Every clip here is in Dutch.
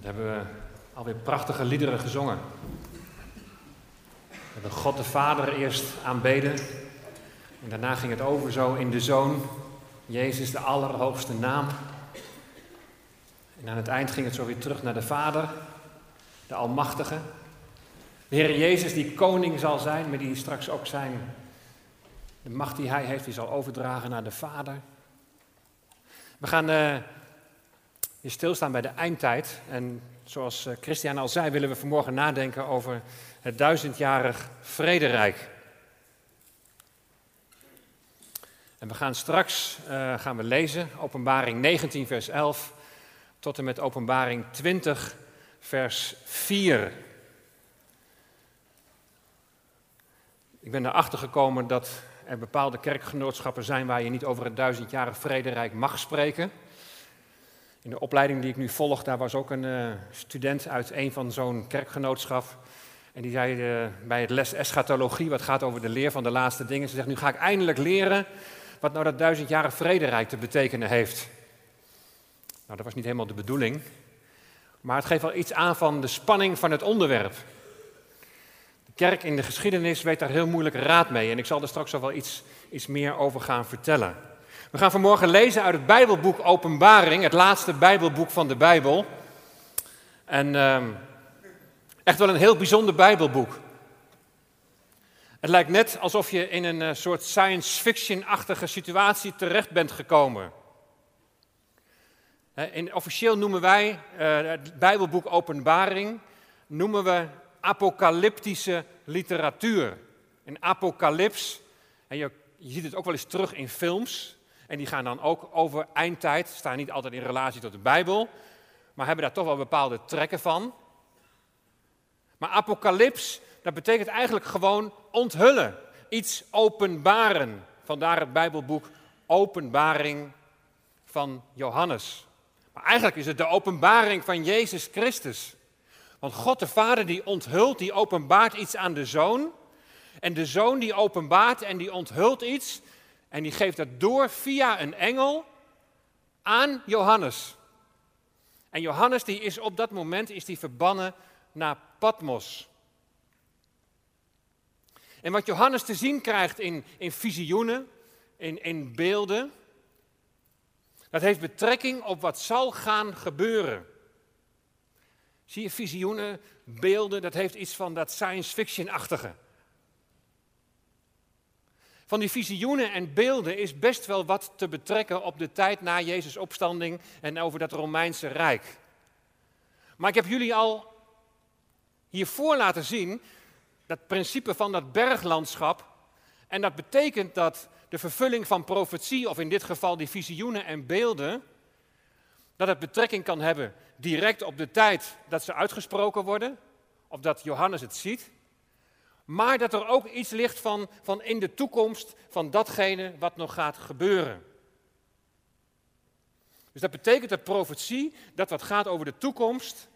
Dat hebben we alweer prachtige liederen gezongen. We hebben God de Vader eerst aanbeden. En daarna ging het over zo in de Zoon. Jezus, de allerhoogste naam. En aan het eind ging het zo weer terug naar de Vader, de Almachtige. De Heer Jezus, die koning zal zijn, maar die straks ook zijn. De macht die hij heeft, die zal overdragen naar de Vader. We gaan uh, weer stilstaan bij de eindtijd. En zoals uh, Christian al zei, willen we vanmorgen nadenken over het duizendjarig vrederijk. En we gaan straks uh, gaan we lezen, openbaring 19 vers 11 tot en met openbaring 20 vers 4. Ik ben erachter gekomen dat er bepaalde kerkgenootschappen zijn waar je niet over het duizendjarig vrederijk mag spreken. In de opleiding die ik nu volg, daar was ook een uh, student uit een van zo'n kerkgenootschap. En die zei uh, bij het les eschatologie, wat gaat over de leer van de laatste dingen. Ze zegt, nu ga ik eindelijk leren wat nou dat duizendjarig vrederijk te betekenen heeft. Nou, dat was niet helemaal de bedoeling. Maar het geeft wel iets aan van de spanning van het onderwerp. De kerk in de geschiedenis weet daar heel moeilijk raad mee. En ik zal er straks al wel iets, iets meer over gaan vertellen. We gaan vanmorgen lezen uit het Bijbelboek Openbaring, het laatste Bijbelboek van de Bijbel. En uh, echt wel een heel bijzonder Bijbelboek. Het lijkt net alsof je in een uh, soort science fiction-achtige situatie terecht bent gekomen. In, officieel noemen wij uh, het Bijbelboek Openbaring noemen we apocalyptische literatuur. Een apocalyps, en je, je ziet het ook wel eens terug in films, en die gaan dan ook over eindtijd, staan niet altijd in relatie tot de Bijbel, maar hebben daar toch wel bepaalde trekken van. Maar apocalyps, dat betekent eigenlijk gewoon onthullen, iets openbaren. Vandaar het Bijbelboek Openbaring van Johannes. Maar eigenlijk is het de openbaring van Jezus Christus. Want God de Vader die onthult, die openbaart iets aan de Zoon. En de Zoon die openbaart en die onthult iets. En die geeft dat door via een engel aan Johannes. En Johannes die is op dat moment is die verbannen naar Patmos. En wat Johannes te zien krijgt in, in visioenen, in, in beelden, dat heeft betrekking op wat zal gaan gebeuren. Zie je visioenen, beelden, dat heeft iets van dat science fiction-achtige. Van die visioenen en beelden is best wel wat te betrekken op de tijd na Jezus' opstanding en over dat Romeinse Rijk. Maar ik heb jullie al hiervoor laten zien dat principe van dat berglandschap. En dat betekent dat de vervulling van profetie, of in dit geval die visioenen en beelden, dat het betrekking kan hebben direct op de tijd dat ze uitgesproken worden, of dat Johannes het ziet, maar dat er ook iets ligt van, van in de toekomst van datgene wat nog gaat gebeuren. Dus dat betekent dat profetie, dat wat gaat over de toekomst,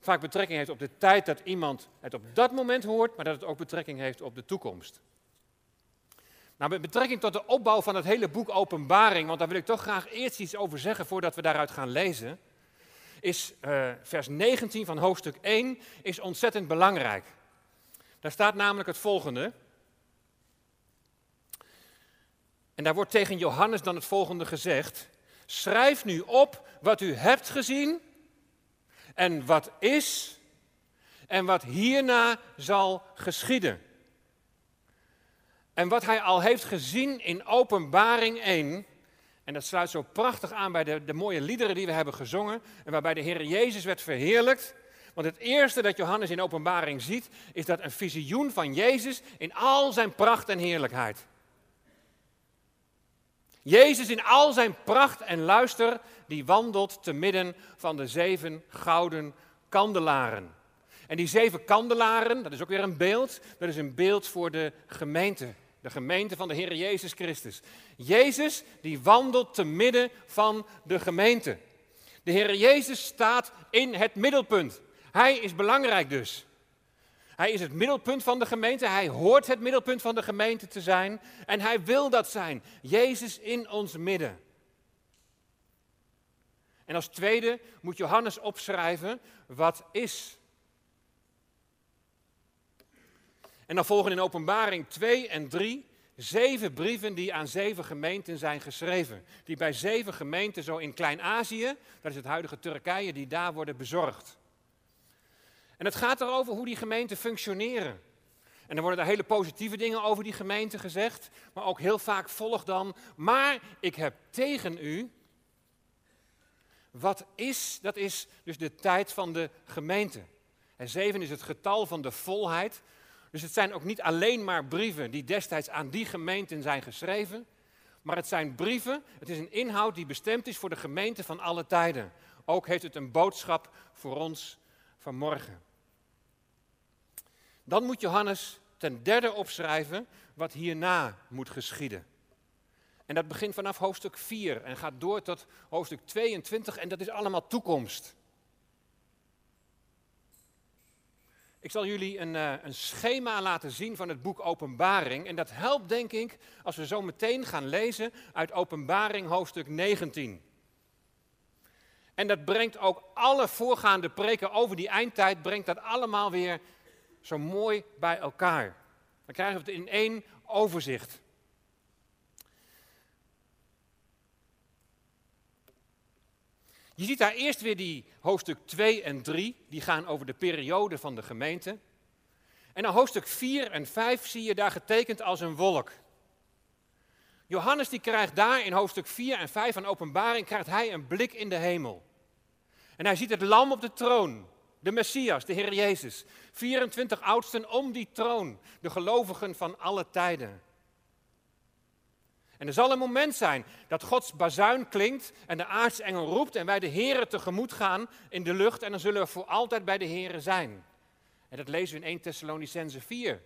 vaak betrekking heeft op de tijd dat iemand het op dat moment hoort, maar dat het ook betrekking heeft op de toekomst. Nou, met betrekking tot de opbouw van het hele boek Openbaring, want daar wil ik toch graag eerst iets over zeggen voordat we daaruit gaan lezen, is uh, vers 19 van hoofdstuk 1 is ontzettend belangrijk. Daar staat namelijk het volgende. En daar wordt tegen Johannes dan het volgende gezegd. Schrijf nu op wat u hebt gezien en wat is en wat hierna zal geschieden. En wat hij al heeft gezien in Openbaring 1, en dat sluit zo prachtig aan bij de, de mooie liederen die we hebben gezongen, en waarbij de Heer Jezus werd verheerlijkt. Want het eerste dat Johannes in Openbaring ziet, is dat een visioen van Jezus in al zijn pracht en heerlijkheid. Jezus in al zijn pracht en luister, die wandelt te midden van de zeven gouden kandelaren. En die zeven kandelaren, dat is ook weer een beeld, dat is een beeld voor de gemeente. De gemeente van de Heer Jezus Christus. Jezus die wandelt te midden van de gemeente. De Heer Jezus staat in het middelpunt. Hij is belangrijk dus. Hij is het middelpunt van de gemeente. Hij hoort het middelpunt van de gemeente te zijn. En hij wil dat zijn. Jezus in ons midden. En als tweede moet Johannes opschrijven wat is. En dan volgen in Openbaring 2 en 3 zeven brieven die aan zeven gemeenten zijn geschreven. Die bij zeven gemeenten zo in Klein-Azië, dat is het huidige Turkije, die daar worden bezorgd. En het gaat erover hoe die gemeenten functioneren. En dan worden daar hele positieve dingen over die gemeente gezegd, maar ook heel vaak volgt dan, maar ik heb tegen u. Wat is, dat is dus de tijd van de gemeente. En zeven is het getal van de volheid. Dus het zijn ook niet alleen maar brieven die destijds aan die gemeenten zijn geschreven, maar het zijn brieven, het is een inhoud die bestemd is voor de gemeente van alle tijden. Ook heeft het een boodschap voor ons vanmorgen. Dan moet Johannes ten derde opschrijven wat hierna moet geschieden. En dat begint vanaf hoofdstuk 4 en gaat door tot hoofdstuk 22 en dat is allemaal toekomst. Ik zal jullie een, uh, een, schema laten zien van het boek Openbaring. En dat helpt, denk ik, als we zo meteen gaan lezen uit Openbaring hoofdstuk 19. En dat brengt ook alle voorgaande preken over die eindtijd, brengt dat allemaal weer zo mooi bij elkaar. Dan krijgen we het in één overzicht. Je ziet daar eerst weer die hoofdstuk 2 en 3, die gaan over de periode van de gemeente. En dan hoofdstuk 4 en 5 zie je daar getekend als een wolk. Johannes die krijgt daar in hoofdstuk 4 en 5 van openbaring, krijgt hij een blik in de hemel. En hij ziet het lam op de troon, de Messias, de Heer Jezus. 24 oudsten om die troon, de gelovigen van alle tijden. En er zal een moment zijn dat Gods bazuin klinkt en de aartsengel roept en wij de Here tegemoet gaan in de lucht en dan zullen we voor altijd bij de Here zijn. En dat lezen we in 1 Thessalonicense 4.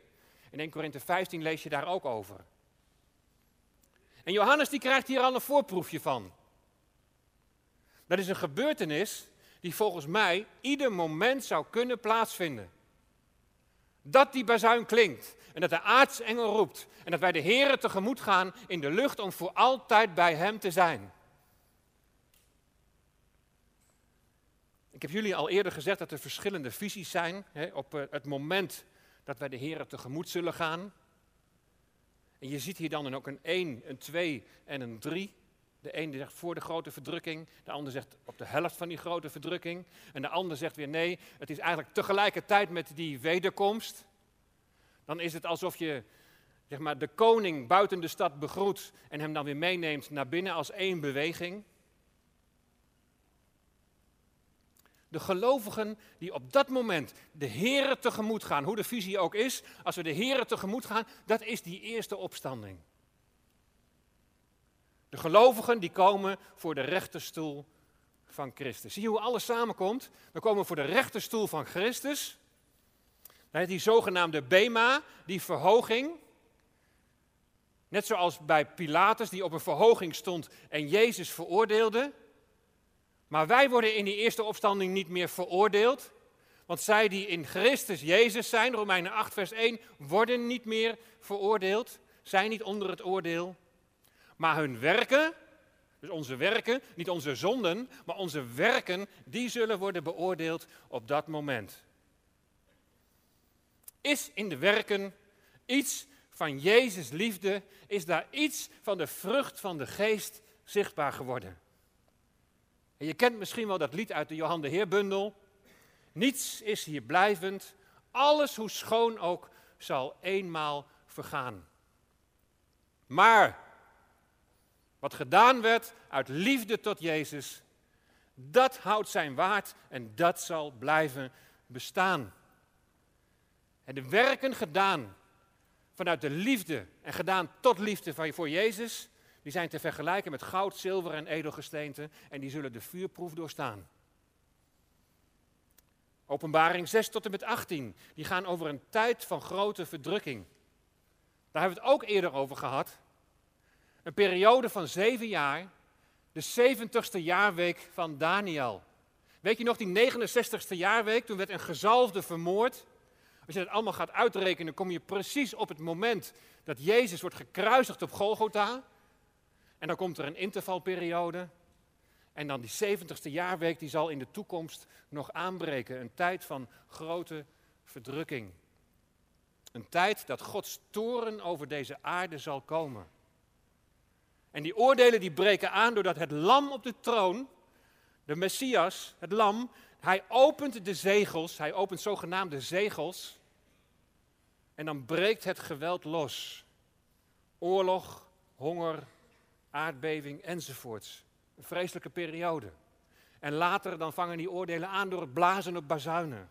In 1 Korinthe 15 lees je daar ook over. En Johannes die krijgt hier al een voorproefje van. Dat is een gebeurtenis die volgens mij ieder moment zou kunnen plaatsvinden. Dat die bazuin klinkt en dat de aartsengel roept en dat wij de Here tegemoet gaan in de lucht om voor altijd bij Hem te zijn. Ik heb jullie al eerder gezegd dat er verschillende visies zijn hè, op eh, het moment dat wij de Here tegemoet zullen gaan. En je ziet hier dan ook een 1, een 2 en een 3. De een zegt voor de grote verdrukking, de ander zegt op de helft van die grote verdrukking. En de ander zegt weer nee, het is eigenlijk tegelijkertijd met die wederkomst. Dan is het alsof je zeg maar, de koning buiten de stad begroet en hem dan weer meeneemt naar binnen als één beweging. De gelovigen die op dat moment de Here tegemoet gaan, hoe de visie ook is, als we de Here tegemoet gaan, dat is die eerste opstanding. De gelovigen die komen voor de rechterstoel van Christus. Zie je hoe alles samenkomt? We komen voor de rechterstoel van Christus. Die zogenaamde Bema, die verhoging. Net zoals bij Pilatus, die op een verhoging stond en Jezus veroordeelde. Maar wij worden in die eerste opstanding niet meer veroordeeld. Want zij die in Christus Jezus zijn, Romeinen 8, vers 1, worden niet meer veroordeeld. Zijn niet onder het oordeel. Maar hun werken, dus onze werken, niet onze zonden, maar onze werken, die zullen worden beoordeeld op dat moment. Is in de werken iets van Jezus liefde, is daar iets van de vrucht van de geest zichtbaar geworden. En je kent misschien wel dat lied uit de Johan de Heerbundel. Niets is hier blijvend, alles hoe schoon ook zal eenmaal vergaan. Maar wat gedaan werd uit liefde tot Jezus, dat houdt zijn waard en dat zal blijven bestaan. En de werken gedaan vanuit de liefde en gedaan tot liefde voor Jezus, die zijn te vergelijken met goud, zilver en edelgesteente en die zullen de vuurproef doorstaan. Openbaring 6 tot en met 18, die gaan over een tijd van grote verdrukking. Daar hebben we het ook eerder over gehad. Een periode van zeven jaar, de 70ste jaarweek van Daniel. Weet je nog die 69ste jaarweek? Toen werd een gezalfde vermoord. Als je het allemaal gaat uitrekenen, kom je precies op het moment dat Jezus wordt gekruisigd op Golgotha. En dan komt er een intervalperiode. En dan die 70ste jaarweek, die zal in de toekomst nog aanbreken. Een tijd van grote verdrukking. Een tijd dat Gods toren over deze aarde zal komen. En die oordelen die breken aan doordat het lam op de troon, de Messias, het lam, hij opent de zegels, hij opent zogenaamde zegels. En dan breekt het geweld los. Oorlog, honger, aardbeving enzovoorts. Een vreselijke periode. En later dan vangen die oordelen aan door het blazen op bazuinen.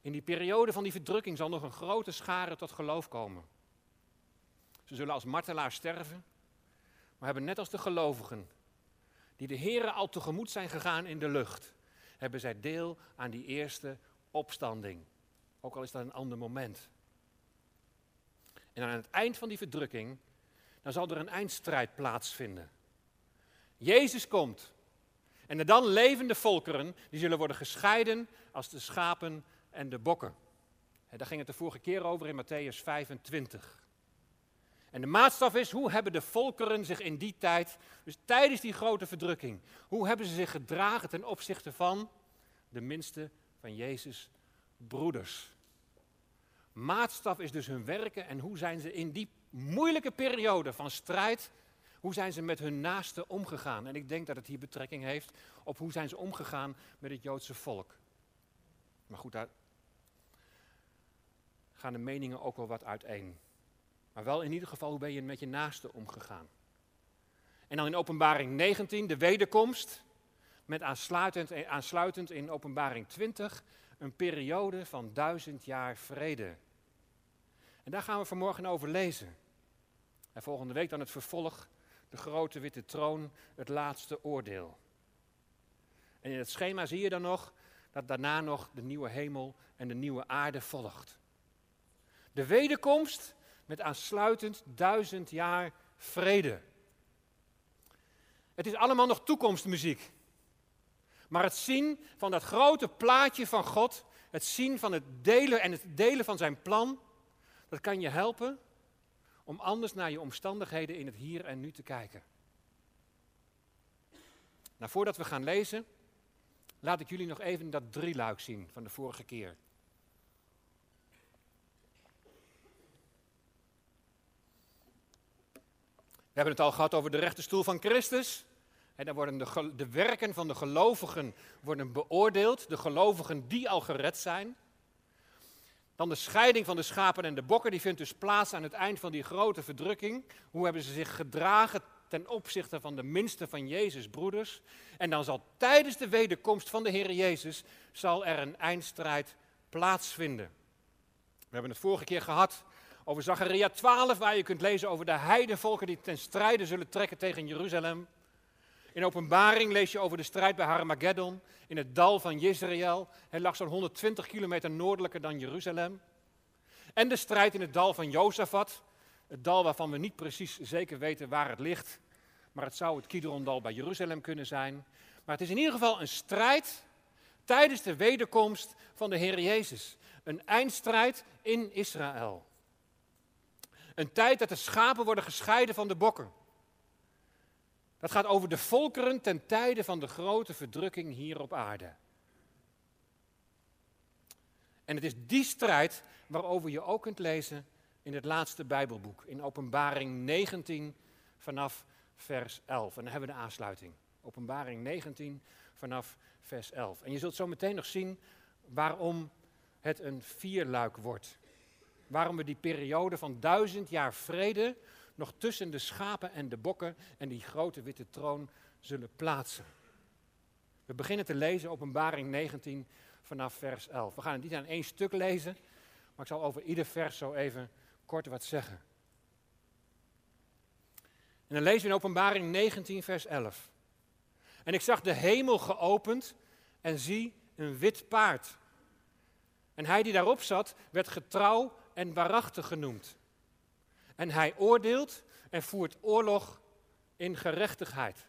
In die periode van die verdrukking zal nog een grote schare tot geloof komen. Ze zullen als martelaars sterven, maar hebben net als de gelovigen, die de Here al tegemoet zijn gegaan in de lucht, hebben zij deel aan die eerste opstanding. Ook al is dat een ander moment. En aan het eind van die verdrukking, dan zal er een eindstrijd plaatsvinden. Jezus komt. En de dan levende volkeren, die zullen worden gescheiden als de schapen en de bokken. Daar ging het de vorige keer over in Matthäus 25. En de maatstaf is, hoe hebben de volkeren zich in die tijd, dus tijdens die grote verdrukking, hoe hebben ze zich gedragen ten opzichte van de minste van Jezus' broeders? Maatstaf is dus hun werken en hoe zijn ze in die moeilijke periode van strijd, hoe zijn ze met hun naasten omgegaan? En ik denk dat het hier betrekking heeft op hoe zijn ze omgegaan met het Joodse volk. Maar goed, daar gaan de meningen ook wel wat uiteen. Maar wel in ieder geval, hoe ben je met je naasten omgegaan? En dan in openbaring 19, de wederkomst, met aansluitend, aansluitend in openbaring 20 een periode van duizend jaar vrede. En daar gaan we vanmorgen over lezen. En volgende week dan het vervolg, de grote witte troon, het laatste oordeel. En in het schema zie je dan nog dat daarna nog de nieuwe hemel en de nieuwe aarde volgt. De wederkomst met aansluitend duizend jaar vrede. Het is allemaal nog toekomstmuziek. Maar het zien van dat grote plaatje van God, het zien van het delen en het delen van zijn plan, dat kan je helpen om anders naar je omstandigheden in het hier en nu te kijken. Nou, voordat we gaan lezen, laat ik jullie nog even dat drieluik zien van de vorige keer. Hebben het al gehad over de rechterstoel van Christus. En dan worden de, de werken van de gelovigen worden beoordeeld, de gelovigen die al gered zijn. Dan de scheiding van de schapen en de bokken, die vindt dus plaats aan het eind van die grote verdrukking. Hoe hebben ze zich gedragen ten opzichte van de minste van Jezus' broeders? En dan zal tijdens de wederkomst van de Heer Jezus, zal er een eindstrijd plaatsvinden. We hebben het vorige keer gehad over Zacharia 12, waar je kunt lezen over de heidenvolken die ten strijde zullen trekken tegen Jeruzalem. In openbaring lees je over de strijd bij Harmageddon in het dal van Jezreel. Hij lag zo'n 120 kilometer noordelijker dan Jeruzalem. En de strijd in het dal van Jozefat. Het dal waarvan we niet precies zeker weten waar het ligt. Maar het zou het Kidrondal bij Jeruzalem kunnen zijn. Maar het is in ieder geval een strijd tijdens de wederkomst van de Heer Jezus. Een eindstrijd in Israël. Een tijd dat de schapen worden gescheiden van de bokken. Dat gaat over de volkeren ten tijde van de grote verdrukking hier op aarde. En het is die strijd waarover je ook kunt lezen in het laatste Bijbelboek, in Openbaring 19 vanaf vers 11. En dan hebben we de aansluiting. Openbaring 19 vanaf vers 11. En je zult zo meteen nog zien waarom het een vierluik wordt. Waarom we die periode van duizend jaar vrede nog tussen de schapen en de bokken en die grote witte troon zullen plaatsen. We beginnen te lezen Openbaring 19 vanaf vers 11. We gaan het niet aan één stuk lezen, maar ik zal over ieder vers zo even kort wat zeggen. En dan lezen we in Openbaring 19 vers 11. En ik zag de hemel geopend en zie een wit paard. En hij die daarop zat, werd getrouw en waarachtig genoemd. En hij oordeelt en voert oorlog in gerechtigheid.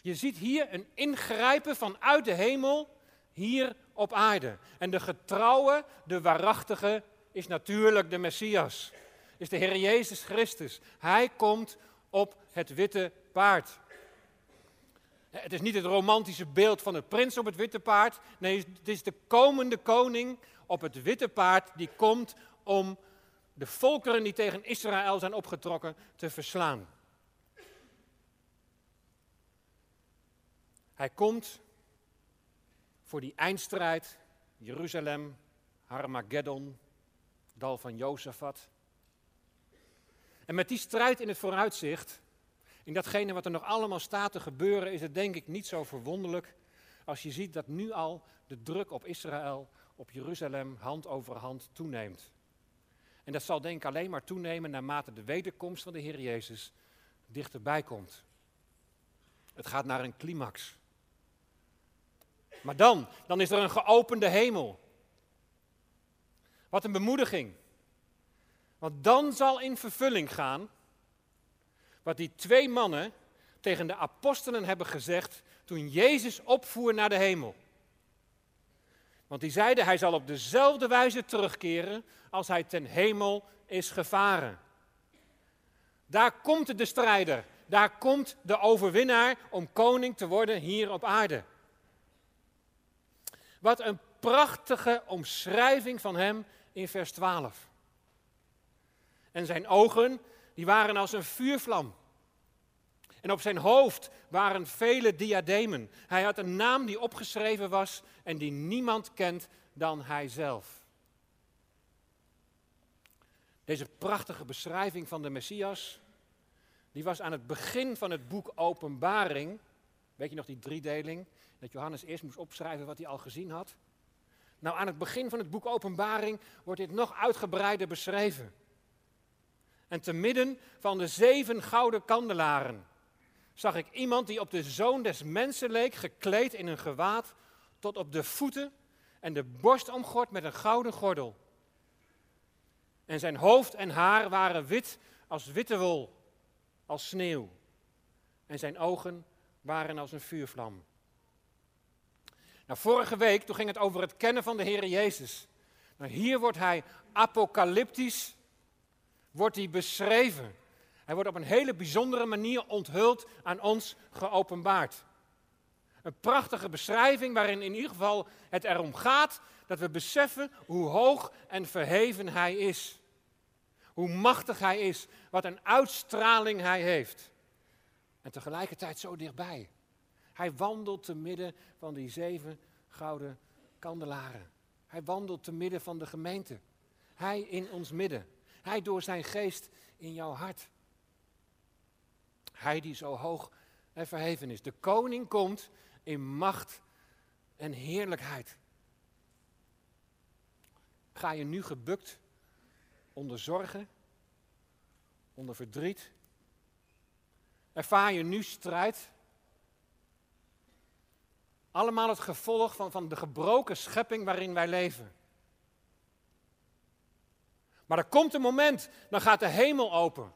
Je ziet hier een ingrijpen vanuit de hemel hier op aarde. En de getrouwe, de waarachtige, is natuurlijk de Messias. Is de Heer Jezus Christus. Hij komt op het witte paard. Het is niet het romantische beeld van het prins op het witte paard. Nee, het is de komende koning op het witte paard die komt om de volkeren die tegen Israël zijn opgetrokken te verslaan. Hij komt voor die eindstrijd, Jeruzalem, Harmageddon, dal van Jozefat. En met die strijd in het vooruitzicht, in datgene wat er nog allemaal staat te gebeuren, is het denk ik niet zo verwonderlijk als je ziet dat nu al de druk op Israël, op Jeruzalem, hand over hand toeneemt. En dat zal denk ik alleen maar toenemen naarmate de wederkomst van de Heer Jezus dichterbij komt. Het gaat naar een climax. Maar dan, dan is er een geopende hemel. Wat een bemoediging. Want dan zal in vervulling gaan wat die twee mannen tegen de apostelen hebben gezegd toen Jezus opvoer naar de hemel. Want die zeiden, hij zal op dezelfde wijze terugkeren als hij ten hemel is gevaren. Daar komt de strijder, daar komt de overwinnaar om koning te worden hier op aarde. Wat een prachtige omschrijving van hem in vers 12. En zijn ogen, die waren als een vuurvlam. En op zijn hoofd waren vele diademen. Hij had een naam die opgeschreven was en die niemand kent dan hijzelf. Deze prachtige beschrijving van de Messias, die was aan het begin van het boek Openbaring. Weet je nog die driedeling? Dat Johannes eerst moest opschrijven wat hij al gezien had. Nou, aan het begin van het boek Openbaring wordt dit nog uitgebreider beschreven. En te midden van de zeven gouden kandelaren zag ik iemand die op de zoon des mensen leek, gekleed in een gewaad tot op de voeten en de borst omgord met een gouden gordel. En zijn hoofd en haar waren wit als witte wol, als sneeuw. En zijn ogen waren als een vuurvlam. Nou, vorige week toen ging het over het kennen van de Heer Jezus. Nou, hier wordt hij apocalyptisch, wordt hij beschreven. Hij wordt op een hele bijzondere manier onthuld aan ons geopenbaard. Een prachtige beschrijving waarin in ieder geval het erom gaat dat we beseffen hoe hoog en verheven hij is. Hoe machtig hij is, wat een uitstraling hij heeft. En tegelijkertijd zo dichtbij. Hij wandelt te midden van die zeven gouden kandelaren. Hij wandelt te midden van de gemeente. Hij in ons midden. Hij door zijn geest in jouw hart. Hij die zo hoog en verheven is. De koning komt in macht en heerlijkheid. Ga je nu gebukt onder zorgen, onder verdriet? Ervaar je nu strijd? Allemaal het gevolg van, van de gebroken schepping waarin wij leven. Maar er komt een moment, dan gaat de hemel open.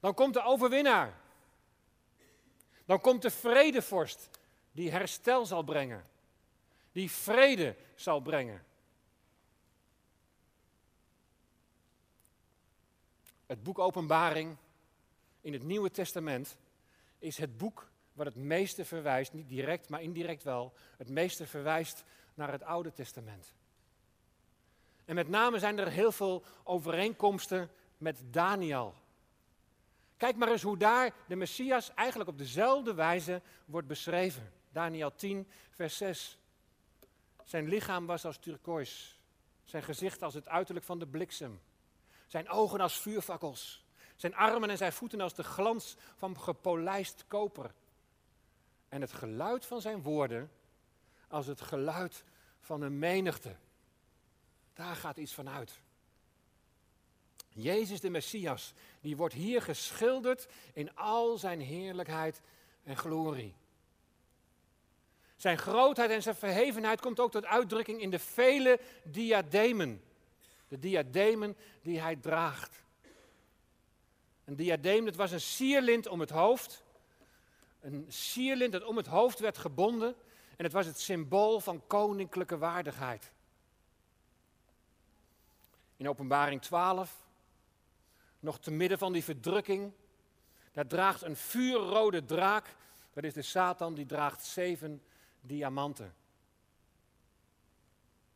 Dan komt de overwinnaar. Dan komt de vredevorst die herstel zal brengen. Die vrede zal brengen. Het boek Openbaring in het Nieuwe Testament is het boek wat het meeste verwijst, niet direct, maar indirect wel, het meeste verwijst naar het Oude Testament. En met name zijn er heel veel overeenkomsten met Daniel. Kijk maar eens hoe daar de Messias eigenlijk op dezelfde wijze wordt beschreven. Daniel 10, vers 6. Zijn lichaam was als turkoois, zijn gezicht als het uiterlijk van de bliksem, zijn ogen als vuurvakkels, zijn armen en zijn voeten als de glans van gepolijst koper. En het geluid van zijn woorden als het geluid van een menigte. Daar gaat iets van uit. Jezus de Messias, die wordt hier geschilderd in al zijn heerlijkheid en glorie. Zijn grootheid en zijn verhevenheid komt ook tot uitdrukking in de vele diademen. De diademen die hij draagt. Een diadeem, dat was een sierlint om het hoofd. Een sierlint dat om het hoofd werd gebonden. En het was het symbool van koninklijke waardigheid. In openbaring 12 nog te midden van die verdrukking, Daar draagt een vuurrode draak, dat is de Satan, die draagt zeven diamanten.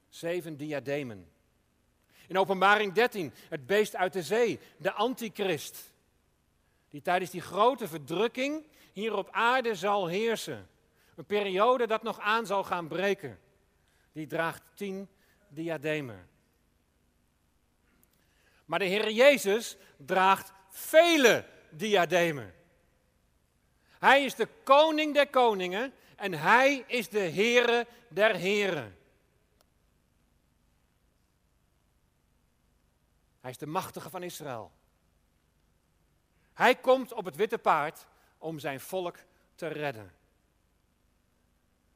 Zeven diademen. In openbaring 13, het beest uit de zee, de antichrist. Die tijdens die grote verdrukking hier op aarde zal heersen. Een periode dat nog aan zal gaan breken. Die draagt tien diademen. Maar de Heer Jezus draagt vele diademen. Hij is de koning der koningen en hij is de Heere der heren. Hij is de machtige van Israël. Hij komt op het witte paard om zijn volk te redden.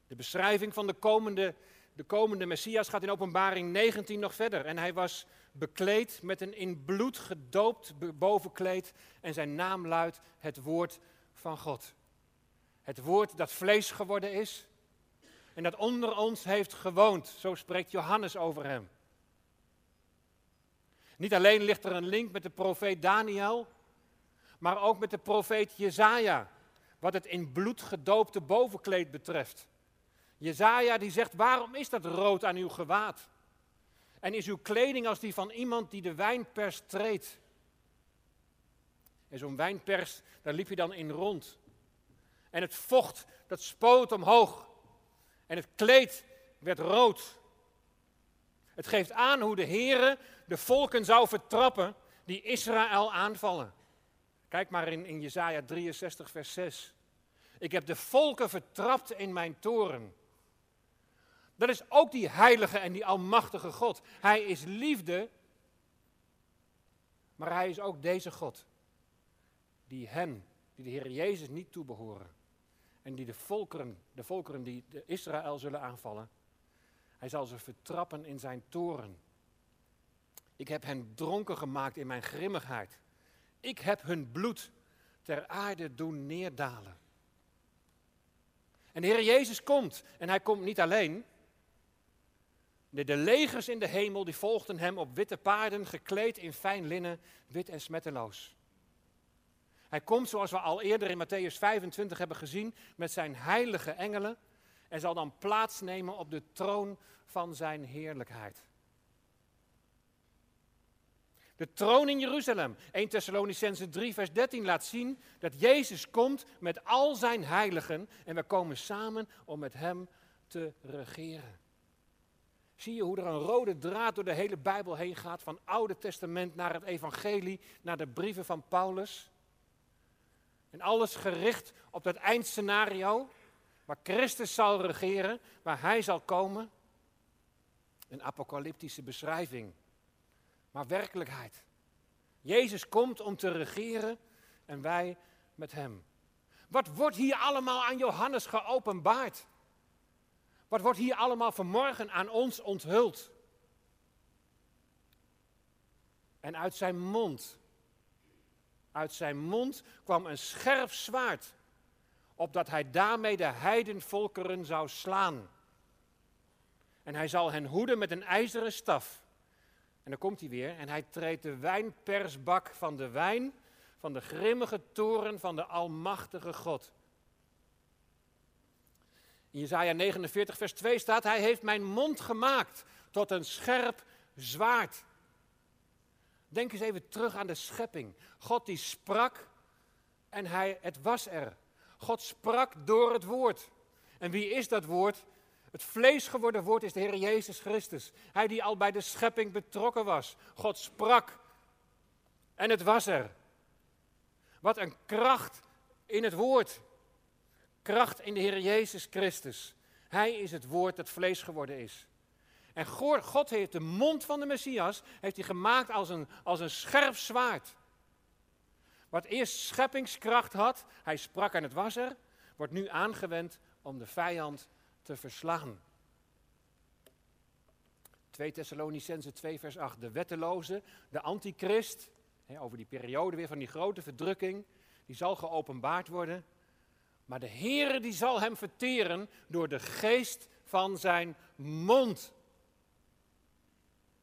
De beschrijving van de komende, de komende Messias gaat in openbaring 19 nog verder. En hij was bekleed met een in bloed gedoopt bovenkleed en zijn naam luidt het woord van God. Het woord dat vlees geworden is en dat onder ons heeft gewoond. Zo spreekt Johannes over hem. Niet alleen ligt er een link met de profeet Daniel, maar ook met de profeet Jezaja, wat het in bloed gedoopte bovenkleed betreft. Jezaja die zegt, waarom is dat rood aan uw gewaad? En is uw kleding als die van iemand die de wijnpers treedt? En zo'n wijnpers, daar liep je dan in rond. En het vocht, dat spoot omhoog. En het kleed werd rood. Het geeft aan hoe de Heere de volken zou vertrappen die Israël aanvallen. Kijk maar in, in Jezaja 63, vers 6. Ik heb de volken vertrapt in mijn toren. Dat is ook die heilige en die almachtige God. Hij is liefde, maar hij is ook deze God. Die hen, die de Heer Jezus niet toebehoren. En die de volkeren, de volkeren die de Israël zullen aanvallen, hij zal ze vertrappen in zijn toren. Ik heb hen dronken gemaakt in mijn grimmigheid. Ik heb hun bloed ter aarde doen neerdalen. En de Heer Jezus komt. En hij komt niet alleen. De, legers in de hemel die volgden hem op witte paarden, gekleed in fijn linnen, wit en smetteloos. Hij komt, zoals we al eerder in Matthäus 25 hebben gezien, met zijn heilige engelen en zal dan plaatsnemen op de troon van zijn heerlijkheid. De troon in Jeruzalem. 1 Thessalonicense 3 vers 13 laat zien dat Jezus komt met al zijn heiligen en we komen samen om met hem te regeren. Zie je hoe er een rode draad door de hele Bijbel heen gaat, van Oude Testament naar het Evangelie, naar de brieven van Paulus? En alles gericht op dat eindscenario, waar Christus zal regeren, waar Hij zal komen. Een apocalyptische beschrijving, maar werkelijkheid. Jezus komt om te regeren en wij met Hem. Wat wordt hier allemaal aan Johannes geopenbaard? Wat wordt hier allemaal vanmorgen aan ons onthuld? En uit zijn mond, uit zijn mond kwam een scherp zwaard, opdat hij daarmee de heidenvolkeren zou slaan. En hij zal hen hoeden met een ijzeren staf. En dan komt hij weer en hij treedt de wijnpersbak van de wijn van de grimmige toren van de Almachtige God. In Jesaja 49, vers 2 staat: Hij heeft mijn mond gemaakt tot een scherp zwaard. Denk eens even terug aan de schepping. God die sprak en hij, het was er. God sprak door het woord. En wie is dat woord? Het vlees geworden woord is de Heer Jezus Christus. Hij die al bij de schepping betrokken was. God sprak en het was er. Wat een kracht in het woord. Kracht in de Heer Jezus Christus. Hij is het woord dat vlees geworden is. En God heeft de mond van de Messias heeft hij gemaakt als een, als een scherp zwaard. Wat eerst scheppingskracht had, hij sprak en het was er, wordt nu aangewend om de vijand te verslaan. 2 Thessalonicense 2 vers 8, de wetteloze, de antichrist, over die periode weer van die grote verdrukking, die zal geopenbaard worden. Maar de Heere die zal hem verteren door de geest van zijn mond.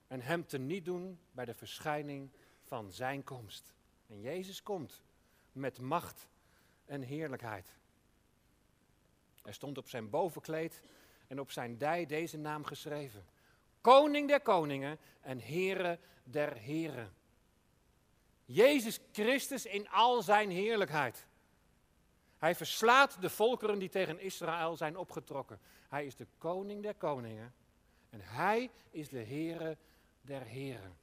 En hem te niet doen bij de verschijning van zijn komst. En Jezus komt met macht en heerlijkheid. Er stond op zijn bovenkleed en op zijn dij deze naam geschreven. Koning der koningen en Heere der heren. Jezus Christus in al zijn heerlijkheid. Hij verslaat de volkeren die tegen Israël zijn opgetrokken. Hij is de koning der koningen en hij is de Heere der heren.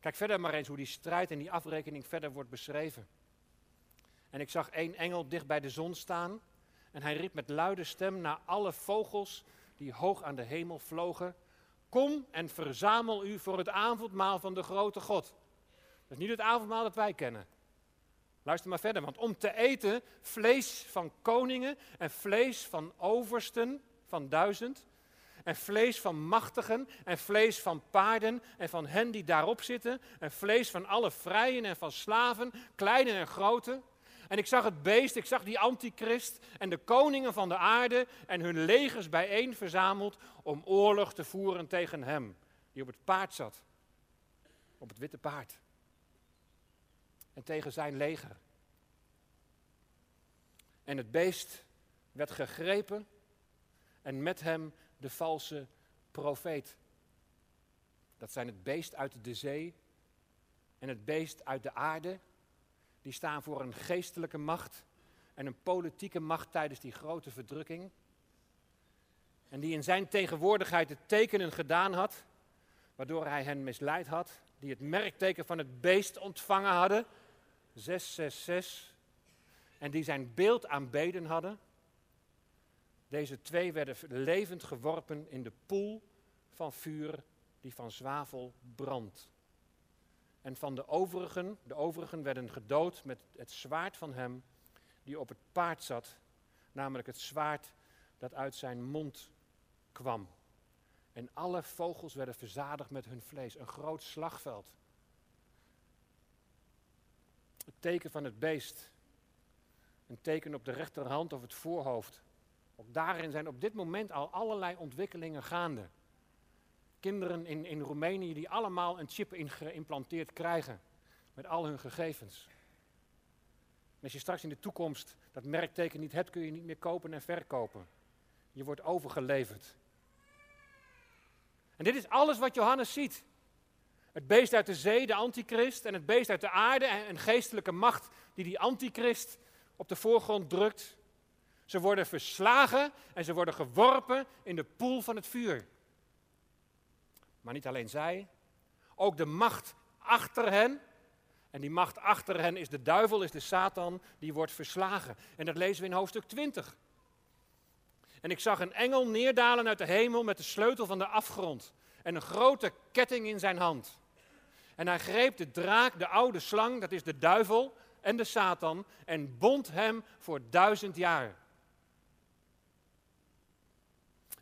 Kijk verder maar eens hoe die strijd en die afrekening verder wordt beschreven. En ik zag één engel dicht bij de zon staan en hij riep met luide stem naar alle vogels die hoog aan de hemel vlogen. Kom en verzamel u voor het avondmaal van de grote God. Dat is niet het avondmaal dat wij kennen. Luister maar verder, want om te eten vlees van koningen en vlees van oversten van duizend en vlees van machtigen en vlees van paarden en van hen die daarop zitten en vlees van alle vrijen en van slaven, kleine en grote. En ik zag het beest, ik zag die antichrist en de koningen van de aarde en hun legers bijeen verzameld om oorlog te voeren tegen hem, die op het paard zat, op het witte paard. En tegen zijn leger. En het beest werd gegrepen en met hem de valse profeet. Dat zijn het beest uit de zee en het beest uit de aarde die staan voor een geestelijke macht en een politieke macht tijdens die grote verdrukking. En die in zijn tegenwoordigheid de tekenen gedaan had, waardoor hij hen misleid had, die het merkteken van het beest ontvangen hadden, 666, en die zijn beeld aanbeden hadden. Deze twee werden levend geworpen in de poel van vuur die van zwavel brandt. En van de overigen, de overigen werden gedood met het zwaard van hem die op het paard zat, namelijk het zwaard dat uit zijn mond kwam. En alle vogels werden verzadigd met hun vlees, een groot slagveld. Het teken van het beest, een teken op de rechterhand of het voorhoofd. Ook daarin zijn op dit moment al allerlei ontwikkelingen gaande kinderen in, in Roemenië die allemaal een chip geïmplanteerd krijgen met al hun gegevens. En als je straks in de toekomst dat merkteken niet hebt, kun je niet meer kopen en verkopen. Je wordt overgeleverd. En dit is alles wat Johannes ziet. Het beest uit de zee, de antichrist, en het beest uit de aarde, en een geestelijke macht die die antichrist op de voorgrond drukt. Ze worden verslagen en ze worden geworpen in de poel van het vuur. Maar niet alleen zij, ook de macht achter hen. En die macht achter hen is de duivel, is de Satan, die wordt verslagen. En dat lezen we in hoofdstuk 20. En ik zag een engel neerdalen uit de hemel met de sleutel van de afgrond en een grote ketting in zijn hand. En hij greep de draak, de oude slang, dat is de duivel en de Satan, en bond hem voor duizend jaar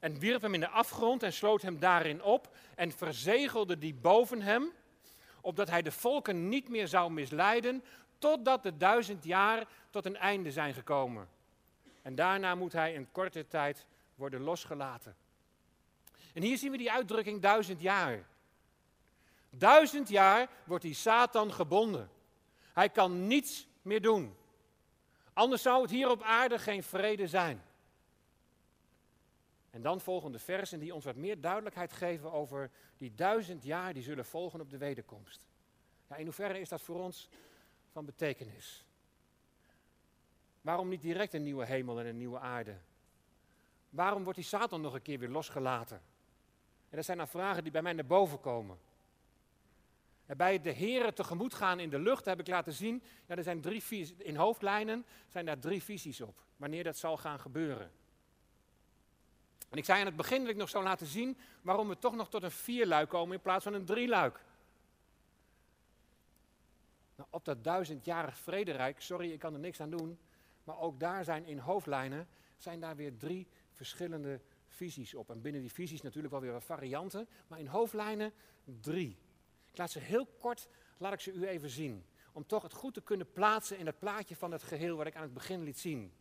en wierp hem in de afgrond en sloot hem daarin op en verzegelde die boven hem, opdat hij de volken niet meer zou misleiden, totdat de duizend jaar tot een einde zijn gekomen. En daarna moet hij in korte tijd worden losgelaten. En hier zien we die uitdrukking duizend jaar. Duizend jaar wordt die Satan gebonden. Hij kan niets meer doen. Anders zou het hier op aarde geen vrede zijn. En dan volgende versen die ons wat meer duidelijkheid geven over die duizend jaar die zullen volgen op de wederkomst. Ja, in hoeverre is dat voor ons van betekenis? Waarom niet direct een nieuwe hemel en een nieuwe aarde? Waarom wordt die Satan nog een keer weer losgelaten? En dat zijn dan vragen die bij mij naar boven komen. En bij de heren tegemoet gaan in de lucht heb ik laten zien, ja, er zijn drie in hoofdlijnen zijn daar drie visies op, wanneer dat zal gaan gebeuren. En ik zei aan het begin dat ik nog zou laten zien waarom we toch nog tot een vierluik komen in plaats van een drieluik. Nou, op dat duizendjarig vrederijk, sorry, ik kan er niks aan doen, maar ook daar zijn in hoofdlijnen zijn daar weer drie verschillende visies op. En binnen die visies natuurlijk wel weer wat varianten, maar in hoofdlijnen drie. Ik laat ze heel kort, laat ik ze u even zien. Om toch het goed te kunnen plaatsen in het plaatje van het geheel wat ik aan het begin liet zien.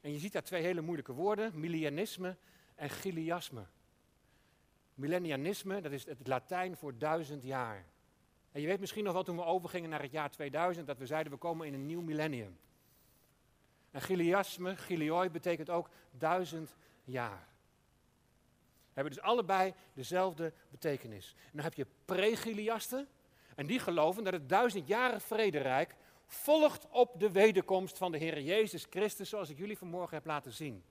En je ziet daar twee hele moeilijke woorden, millennianisme en giliasme. Millennianisme, dat is het Latijn voor duizend jaar. En je weet misschien nog wel toen we overgingen naar het jaar 2000, dat we zeiden we komen in een nieuw millennium. En Giliasme, Gilioi, betekent ook duizend jaar. Hebben dus allebei dezelfde betekenis. En dan heb je pre-Giliasten, en die geloven dat het duizendjarige vrederijk volgt op de wederkomst van de Heer Jezus Christus, zoals ik jullie vanmorgen heb laten zien.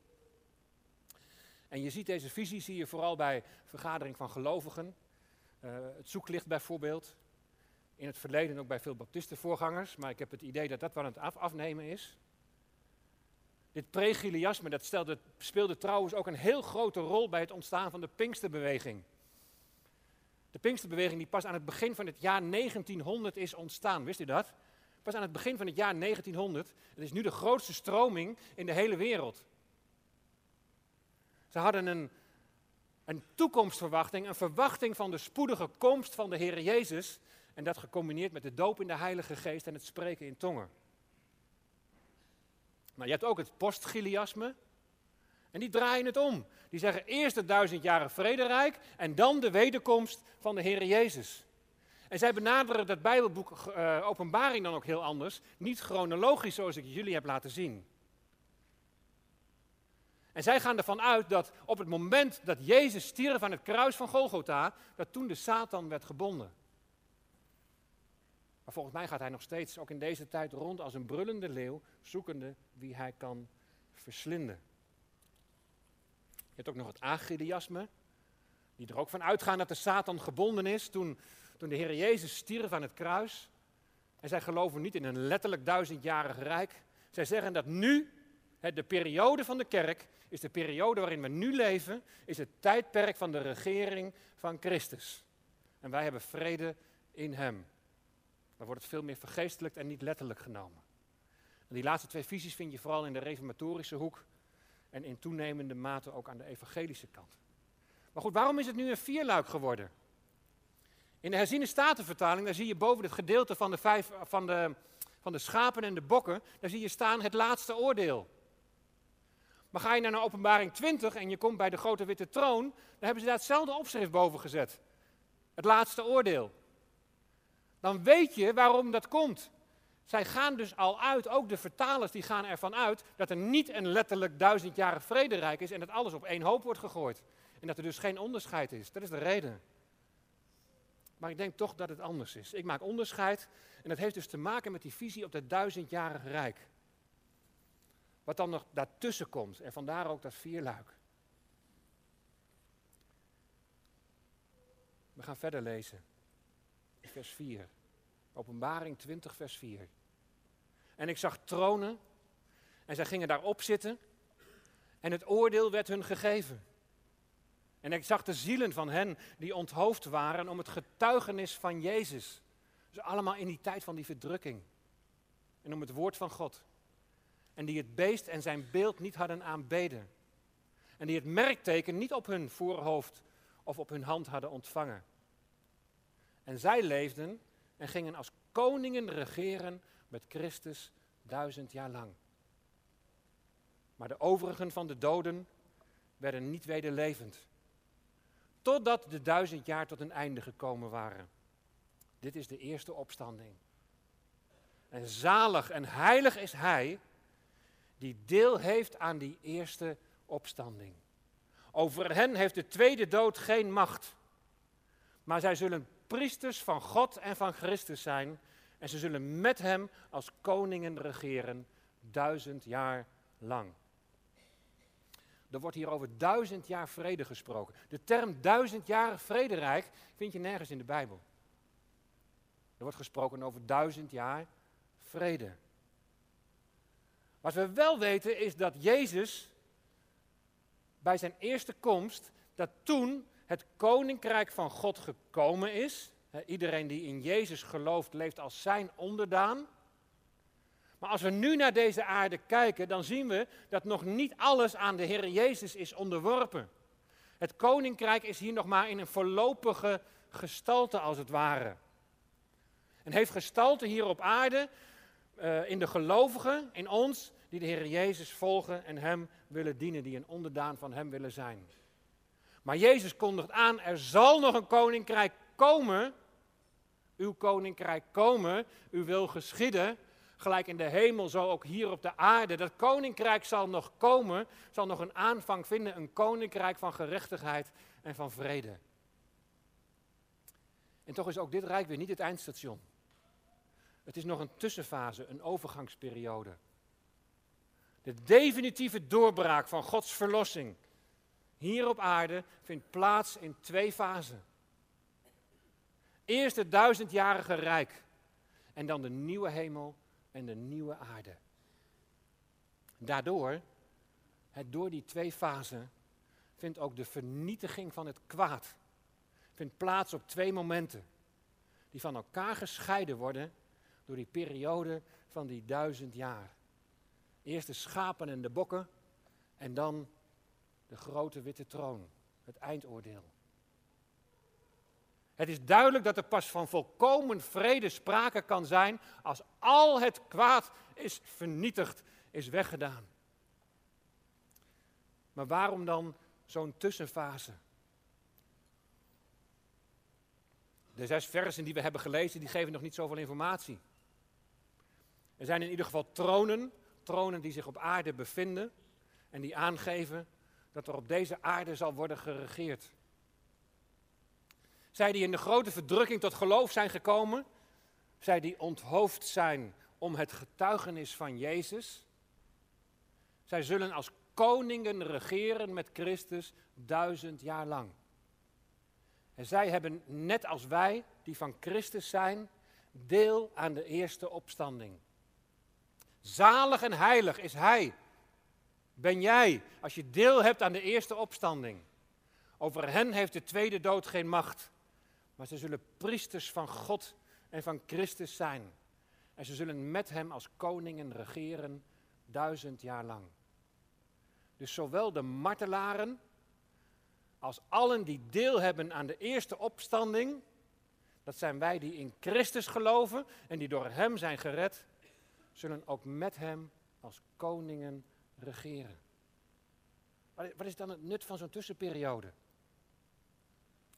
En je ziet deze visie, zie je vooral bij vergadering van gelovigen. Uh, het zoeklicht bijvoorbeeld. In het verleden ook bij veel baptistenvoorgangers, maar ik heb het idee dat dat wat aan het af afnemen is. Dit pregiliasme, dat stelde, speelde trouwens ook een heel grote rol bij het ontstaan van de Pinksterbeweging. De Pinksterbeweging die pas aan het begin van het jaar 1900 is ontstaan, wist u dat? Pas aan het begin van het jaar 1900. Het is nu de grootste stroming in de hele wereld. Ze hadden een, een toekomstverwachting, een verwachting van de spoedige komst van de Heer Jezus. En dat gecombineerd met de doop in de Heilige Geest en het spreken in tongen. Maar je hebt ook het postgiliasme. En die draaien het om. Die zeggen eerst het duizendjarige vrederijk en dan de wederkomst van de Heer Jezus. En zij benaderen dat Bijbelboek uh, Openbaring dan ook heel anders. Niet chronologisch zoals ik jullie heb laten zien. En zij gaan ervan uit dat op het moment dat Jezus stierf aan het kruis van Golgotha, dat toen de Satan werd gebonden. Maar volgens mij gaat hij nog steeds, ook in deze tijd, rond als een brullende leeuw, zoekende wie hij kan verslinden. Je hebt ook nog het agridiasme, die er ook van uitgaan dat de Satan gebonden is toen, toen de Heer Jezus stierf aan het kruis. En zij geloven niet in een letterlijk duizendjarig rijk. Zij zeggen dat nu, de periode van de kerk, is de periode waarin we nu leven, is het tijdperk van de regering van Christus. En wij hebben vrede in Hem. Dan wordt het veel meer vergeestelijk en niet letterlijk genomen. En die laatste twee visies vind je vooral in de reformatorische hoek en in toenemende mate ook aan de evangelische kant. Maar goed, waarom is het nu een vierluik geworden? In de herziene statenvertaling, daar zie je boven het gedeelte van de, vijf, van, de, van de schapen en de bokken, daar zie je staan het laatste oordeel. Maar ga je naar openbaring 20 en je komt bij de grote witte troon, dan hebben ze daar hetzelfde opschrift boven gezet. Het laatste oordeel. Dan weet je waarom dat komt. Zij gaan dus al uit, ook de vertalers die gaan ervan uit, dat er niet een letterlijk duizendjarig vrederijk is en dat alles op één hoop wordt gegooid. En dat er dus geen onderscheid is. Dat is de reden. Maar ik denk toch dat het anders is. Ik maak onderscheid en dat heeft dus te maken met die visie op het duizendjarige rijk. Wat dan nog daartussen komt en vandaar ook dat vierluik. We gaan verder lezen. Vers 4. Openbaring 20, vers 4. En ik zag tronen en zij gingen daarop zitten en het oordeel werd hun gegeven. En ik zag de zielen van hen die onthoofd waren om het getuigenis van Jezus. Dus allemaal in die tijd van die verdrukking. En om het woord van God. En die het beest en zijn beeld niet hadden aanbeden. En die het merkteken niet op hun voorhoofd of op hun hand hadden ontvangen. En zij leefden en gingen als koningen regeren met Christus duizend jaar lang. Maar de overigen van de doden werden niet wederlevend, totdat de duizend jaar tot een einde gekomen waren. Dit is de eerste opstanding. En zalig en heilig is hij die deel heeft aan die eerste opstanding. Over hen heeft de tweede dood geen macht, maar zij zullen priesters van God en van Christus zijn. En ze zullen met hem als koningen regeren duizend jaar lang. Er wordt hier over duizend jaar vrede gesproken. De term duizendjarig vrederijk vind je nergens in de Bijbel. Er wordt gesproken over duizend jaar vrede. Wat we wel weten is dat Jezus bij zijn eerste komst, dat toen het koninkrijk van God gekomen is. Iedereen die in Jezus gelooft, leeft als zijn onderdaan. Maar als we nu naar deze aarde kijken, dan zien we dat nog niet alles aan de Heer Jezus is onderworpen. Het koninkrijk is hier nog maar in een voorlopige gestalte, als het ware. En heeft gestalte hier op aarde uh, in de gelovigen, in ons, die de Heer Jezus volgen en Hem willen dienen, die een onderdaan van Hem willen zijn. Maar Jezus kondigt aan, er zal nog een koninkrijk komen Uw koninkrijk komen, uw wil geschieden, gelijk in de hemel, zo ook hier op de aarde. Dat koninkrijk zal nog komen, zal nog een aanvang vinden, een koninkrijk van gerechtigheid en van vrede. En toch is ook dit rijk weer niet het eindstation. Het is nog een tussenfase, een overgangsperiode. De definitieve doorbraak van Gods verlossing hier op aarde vindt plaats in twee fasen. Eerst het duizendjarige rijk en dan de nieuwe hemel en de nieuwe aarde. Daardoor, het, door die twee fasen, vindt ook de vernietiging van het kwaad vindt plaats op twee momenten. Die van elkaar gescheiden worden door die periode van die duizend jaar. Eerst de schapen en de bokken en dan de grote witte troon, het eindoordeel. Het is duidelijk dat er pas van volkomen vrede sprake kan zijn als al het kwaad is vernietigd, is weggedaan. Maar waarom dan zo'n tussenfase? De zes versen die we hebben gelezen, die geven nog niet zoveel informatie. Er zijn in ieder geval tronen, tronen die zich op aarde bevinden en die aangeven dat er op deze aarde zal worden geregeerd. Zij die in de grote verdrukking tot geloof zijn gekomen, zij die onthoofd zijn om het getuigenis van Jezus, zij zullen als koningen regeren met Christus duizend jaar lang. En zij hebben, net als wij, die van Christus zijn, deel aan de eerste opstanding. Zalig en heilig is Hij. Ben jij, als je deel hebt aan de eerste opstanding. Over hen heeft de tweede dood geen macht. Maar ze zullen priesters van God en van Christus zijn. En ze zullen met hem als koningen regeren duizend jaar lang. Dus zowel de martelaren als allen die deel hebben aan de eerste opstanding, dat zijn wij die in Christus geloven en die door Hem zijn gered, zullen ook met Hem als koningen regeren. Wat is dan het nut van zo'n tussenperiode?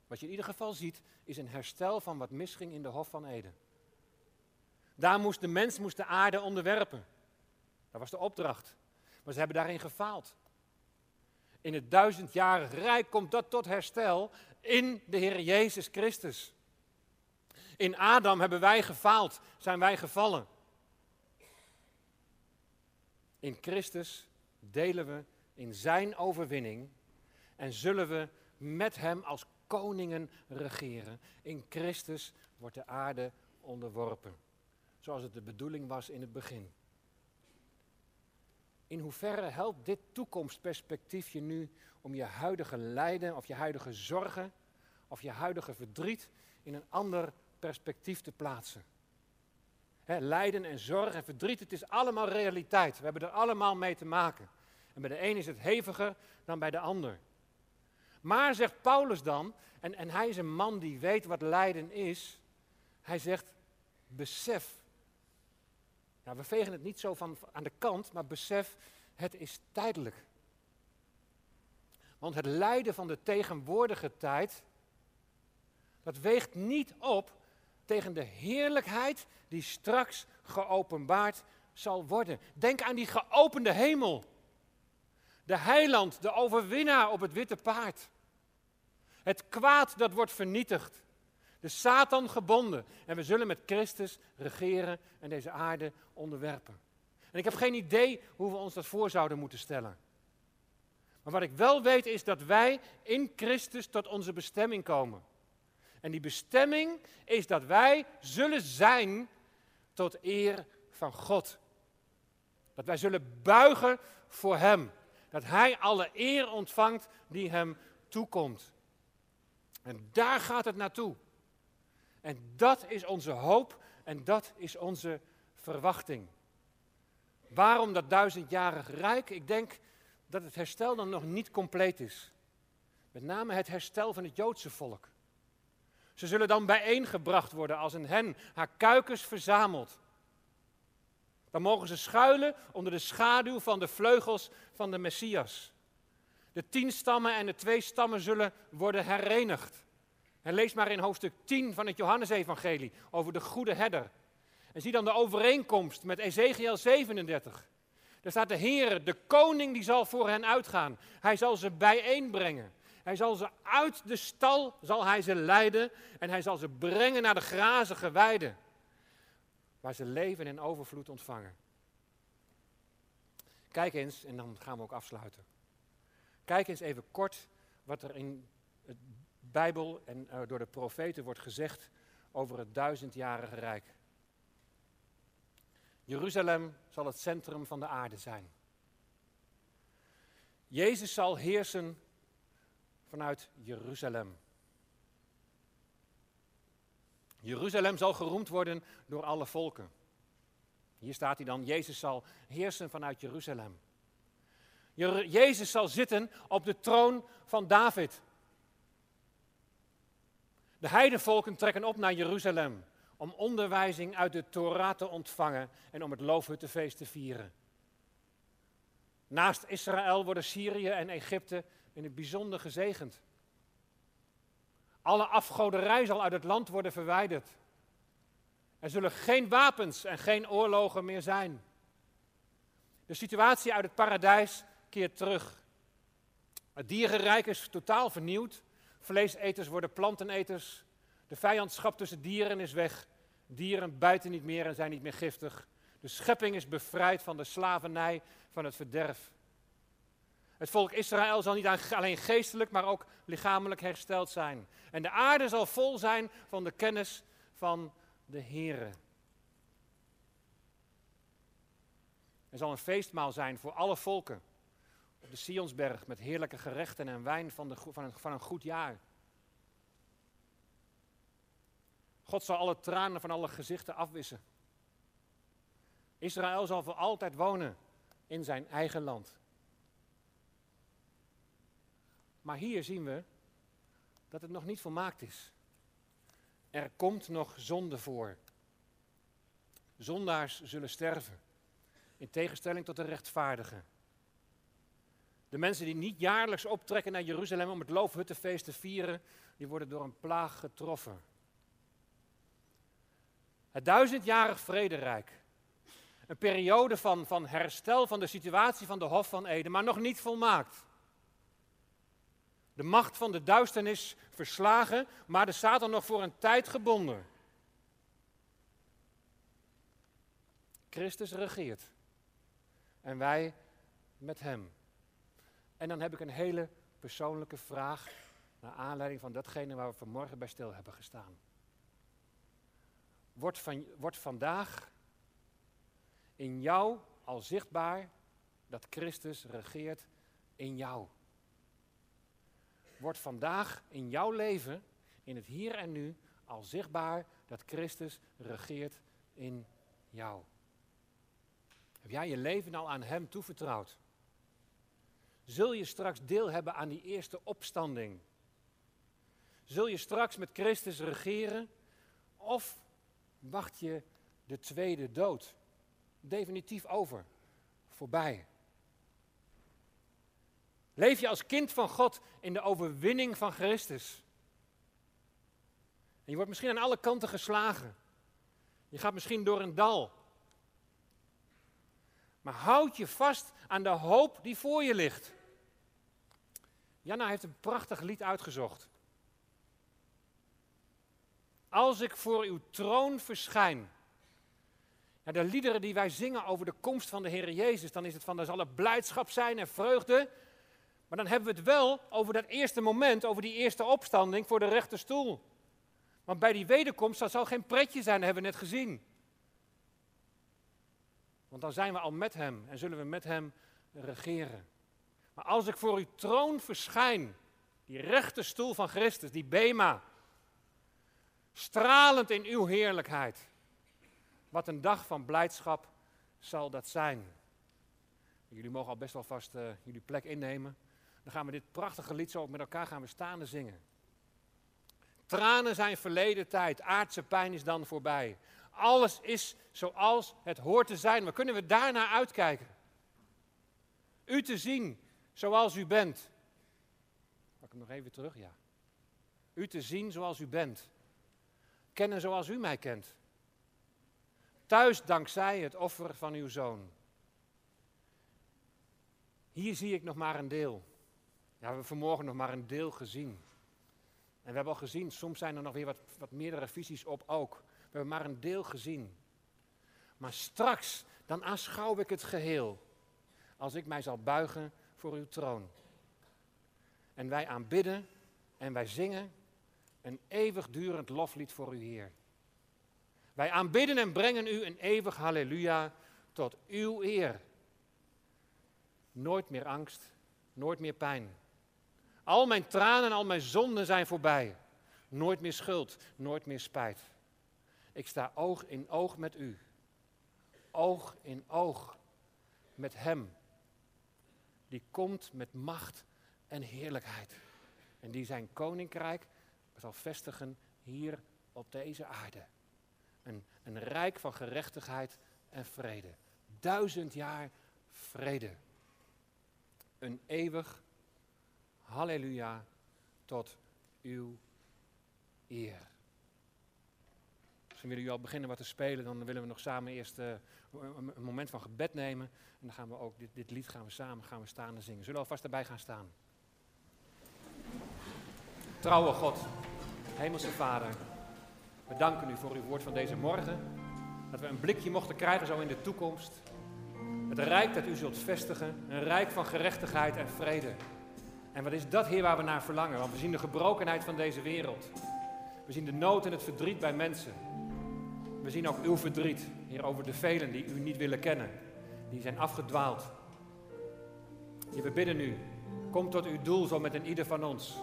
Wat je in ieder geval ziet, is een herstel van wat misging in de Hof van Eden. Daar moest de mens moest de aarde onderwerpen. Dat was de opdracht. Maar ze hebben daarin gefaald in het duizendjarig rijk komt dat tot herstel in de Heer Jezus Christus. In Adam hebben wij gefaald, zijn wij gevallen. In Christus delen we in Zijn overwinning en zullen we met Hem als koningen regeren. In Christus wordt de aarde onderworpen, zoals het de bedoeling was in het begin. In hoeverre helpt dit toekomstperspectief je nu om je huidige lijden of je huidige zorgen of je huidige verdriet in een ander perspectief te plaatsen? Lijden en zorg en verdriet, het is allemaal realiteit. We hebben er allemaal mee te maken. En bij de een is het heviger dan bij de ander. Maar zegt Paulus dan, en, en hij is een man die weet wat lijden is, hij zegt, besef nou, we vegen het niet zo van aan de kant, maar besef, het is tijdelijk. Want het lijden van de tegenwoordige tijd, dat weegt niet op tegen de heerlijkheid die straks geopenbaard zal worden. Denk aan die geopende hemel. De heiland, de overwinnaar op het witte paard. Het kwaad dat wordt vernietigd. De Satan gebonden. En we zullen met Christus regeren en deze aarde onderwerpen. En ik heb geen idee hoe we ons dat voor zouden moeten stellen. Maar wat ik wel weet is dat wij in Christus tot onze bestemming komen. En die bestemming is dat wij zullen zijn tot eer van God. Dat wij zullen buigen voor Hem. Dat Hij alle eer ontvangt die Hem toekomt. En daar gaat het naartoe. En dat is onze hoop en dat is onze verwachting. Waarom dat duizendjarig rijk? Ik denk dat het herstel dan nog niet compleet is. Met name het herstel van het Joodse volk. Ze zullen dan bijeengebracht worden als een hen haar kuikens verzamelt. Dan mogen ze schuilen onder de schaduw van de vleugels van de Messias. De tien stammen en de twee stammen zullen worden herenigd En lees maar in hoofdstuk 10 van het Johannesevangelie over de goede herder. En zie dan de overeenkomst met Ezekiel 37. Daar staat de Heer, de koning, die zal voor hen uitgaan. Hij zal ze bijeenbrengen. Hij zal ze uit de stal, zal hij ze leiden en hij zal ze brengen naar de grazige weide, waar ze leven en overvloed ontvangen. Kijk eens, en dan gaan we ook afsluiten. Kijk eens even kort wat er in de Bijbel en uh, door de profeten wordt gezegd over het duizendjarige rijk. Jeruzalem zal het centrum van de aarde zijn. Jezus zal heersen vanuit Jeruzalem. Jeruzalem zal geroemd worden door alle volken. Hier staat hij dan, Jezus zal heersen vanuit Jeruzalem. Jezus zal zitten op de troon van David. De heidevolken trekken op naar Jeruzalem om onderwijzing uit de Torah te ontvangen en om het loofhuttenfeest te vieren. Naast Israël worden Syrië en Egypte in het bijzonder gezegend. Alle afgoderij zal uit het land worden verwijderd. Er zullen geen wapens en geen oorlogen meer zijn. De situatie uit het paradijs keert terug. Het dierenrijk is totaal vernieuwd. Vleeseters worden planteneters. De vijandschap tussen dieren is weg. Dieren bijten niet meer en zijn niet meer giftig. De schepping is bevrijd van de slavernij, van het verderf. Het volk Israël zal niet alleen geestelijk, maar ook lichamelijk hersteld zijn. En de aarde zal vol zijn van de kennis van de Here. Er zal een feestmaal zijn voor alle volken op de Sionsberg met heerlijke gerechten en wijn van, de, een, van een goed jaar. God zal alle tranen van alle gezichten afwissen. Israël zal voor altijd wonen in zijn eigen land. Maar hier zien we dat het nog niet volmaakt is. Er komt nog zonde voor. Zondaars zullen sterven, in tegenstelling tot de rechtvaardigen. De mensen die niet jaarlijks optrekken naar Jeruzalem om het loofhuttenfeest te vieren, die worden door een plaag getroffen. Het duizendjarig vrederijk. Een periode van, van herstel van de situatie van de Hof van Eden, maar nog niet volmaakt. De macht van de duisternis verslagen, maar de Satan nog voor een tijd gebonden. Christus regeert. En wij met hem. En dan heb ik een hele persoonlijke vraag naar aanleiding van datgene waar we vanmorgen bij stil hebben gestaan. Van, wordt vandaag in jou al zichtbaar dat Christus regeert in jou? Wordt vandaag in jouw leven, in het hier en nu, al zichtbaar dat Christus regeert in jou? Heb jij je leven al aan Hem toevertrouwd? Zul je straks deel hebben aan die eerste opstanding? Zul je straks met Christus regeren? Of wacht je de tweede dood definitief over, voorbij? Leef je als kind van God in de overwinning van Christus? Je wordt misschien aan alle kanten geslagen. Je gaat misschien door een dal. Maar houd je vast aan de hoop die voor je ligt. Janna heeft een prachtig lied uitgezocht. Als ik voor uw troon verschijn. Ja, de liederen die wij zingen over de komst van de Heer Jezus, dan is het van, er zal er blijdschap zijn en vreugde. Maar dan hebben we het wel over dat eerste moment, over die eerste opstanding voor de rechterstoel. Want bij die wederkomst, dat zal geen pretje zijn, hebben we net gezien. Want dan zijn we al met Hem en zullen we met Hem regeren. Maar als ik voor uw troon verschijn, die rechte stoel van Christus, die Bema, stralend in uw heerlijkheid, wat een dag van blijdschap zal dat zijn. Jullie mogen al best wel vast uh, jullie plek innemen. Dan gaan we dit prachtige lied zo met elkaar gaan we staande zingen. Tranen zijn verleden tijd, aardse pijn is dan voorbij. Alles is zoals het hoort te zijn. Maar kunnen we daarna uitkijken? U te zien zoals u bent. Pak hem nog even terug, ja. U te zien zoals u bent. Kennen zoals u mij kent. Thuis dankzij het offer van uw zoon. Hier zie ik nog maar een deel. We hebben vanmorgen nog maar een deel gezien. En we hebben al gezien, soms zijn er nog weer wat, wat meerdere visies op ook. We hebben maar een deel gezien. Maar straks, dan aanschouw ik het geheel. Als ik mij zal buigen voor uw troon. En wij aanbidden en wij zingen een eeuwigdurend loflied voor uw Heer. Wij aanbidden en brengen u een eeuwig halleluja tot uw eer. Nooit meer angst, nooit meer pijn. Al mijn tranen, al mijn zonden zijn voorbij. Nooit meer schuld, nooit meer spijt. Ik sta oog in oog met u. Oog in oog met Hem. Die komt met macht en heerlijkheid. En die zijn koninkrijk zal vestigen hier op deze aarde. Een, een rijk van gerechtigheid en vrede. Duizend jaar vrede. Een eeuwig halleluja tot uw eer. Misschien willen jullie al beginnen wat te spelen, dan willen we nog samen eerst een, een, moment van gebed nemen. En dan gaan we ook dit, dit lied gaan we samen gaan we staan en zingen. Zullen we alvast erbij gaan staan? Trouwe God, Hemelse Vader, we danken u voor uw woord van deze morgen. Dat we een blikje mochten krijgen zo in de toekomst. Het rijk dat u zult vestigen, een rijk van gerechtigheid en vrede. En wat is dat, Heer, waar we naar verlangen? Want we zien de gebrokenheid van deze wereld. We zien de nood en het verdriet bij mensen. We zien ook uw verdriet, Heer, over de velen die u niet willen kennen. Die zijn afgedwaald. Heer, we bidden u, kom tot uw doel zo met een ieder van ons.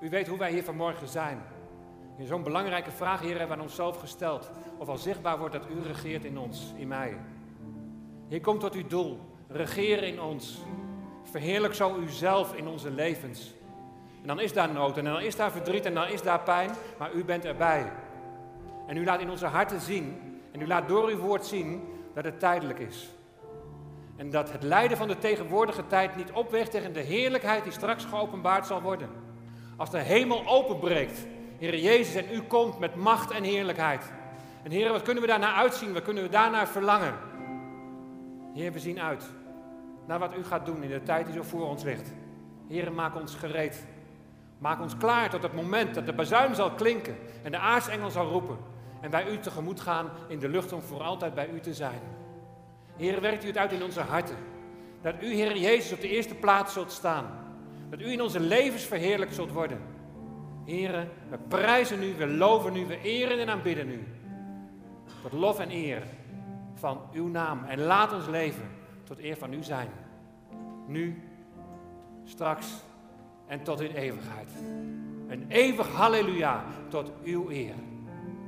U weet hoe wij hier vanmorgen zijn. Zo'n belangrijke vraag, Heer, hebben we aan onszelf gesteld. Of al zichtbaar wordt dat U regeert in ons, in mij. Hier komt tot uw doel. Regeer in ons. Verheerlijk zo Uzelf in onze levens. En dan is daar nood en dan is daar verdriet en dan is daar pijn, maar U bent erbij. En U laat in onze harten zien en U laat door Uw woord zien dat het tijdelijk is. En dat het lijden van de tegenwoordige tijd niet opweegt tegen de heerlijkheid die straks geopenbaard zal worden. Als de hemel openbreekt Heer Jezus, en u komt met macht en heerlijkheid. En Heer, wat kunnen we daarnaar uitzien? Wat kunnen we daarnaar verlangen? Heer, we zien uit naar wat u gaat doen in de tijd die zo voor ons ligt. Heer, maak ons gereed. Maak ons klaar tot het moment dat de bazuin zal klinken en de aartsengel zal roepen. En wij u tegemoet gaan in de lucht om voor altijd bij u te zijn. Heer, werkt u het uit in onze harten. Dat u, Heer Jezus, op de eerste plaats zult staan. Dat u in onze levens verheerlijk zult worden. Heren, we prijzen u, we loven u, we eren en aanbidden u. Tot lof en eer van uw naam. En laat ons leven tot eer van u zijn. Nu, straks en tot in eeuwigheid. Een eeuwig halleluja tot uw eer.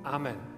Amen.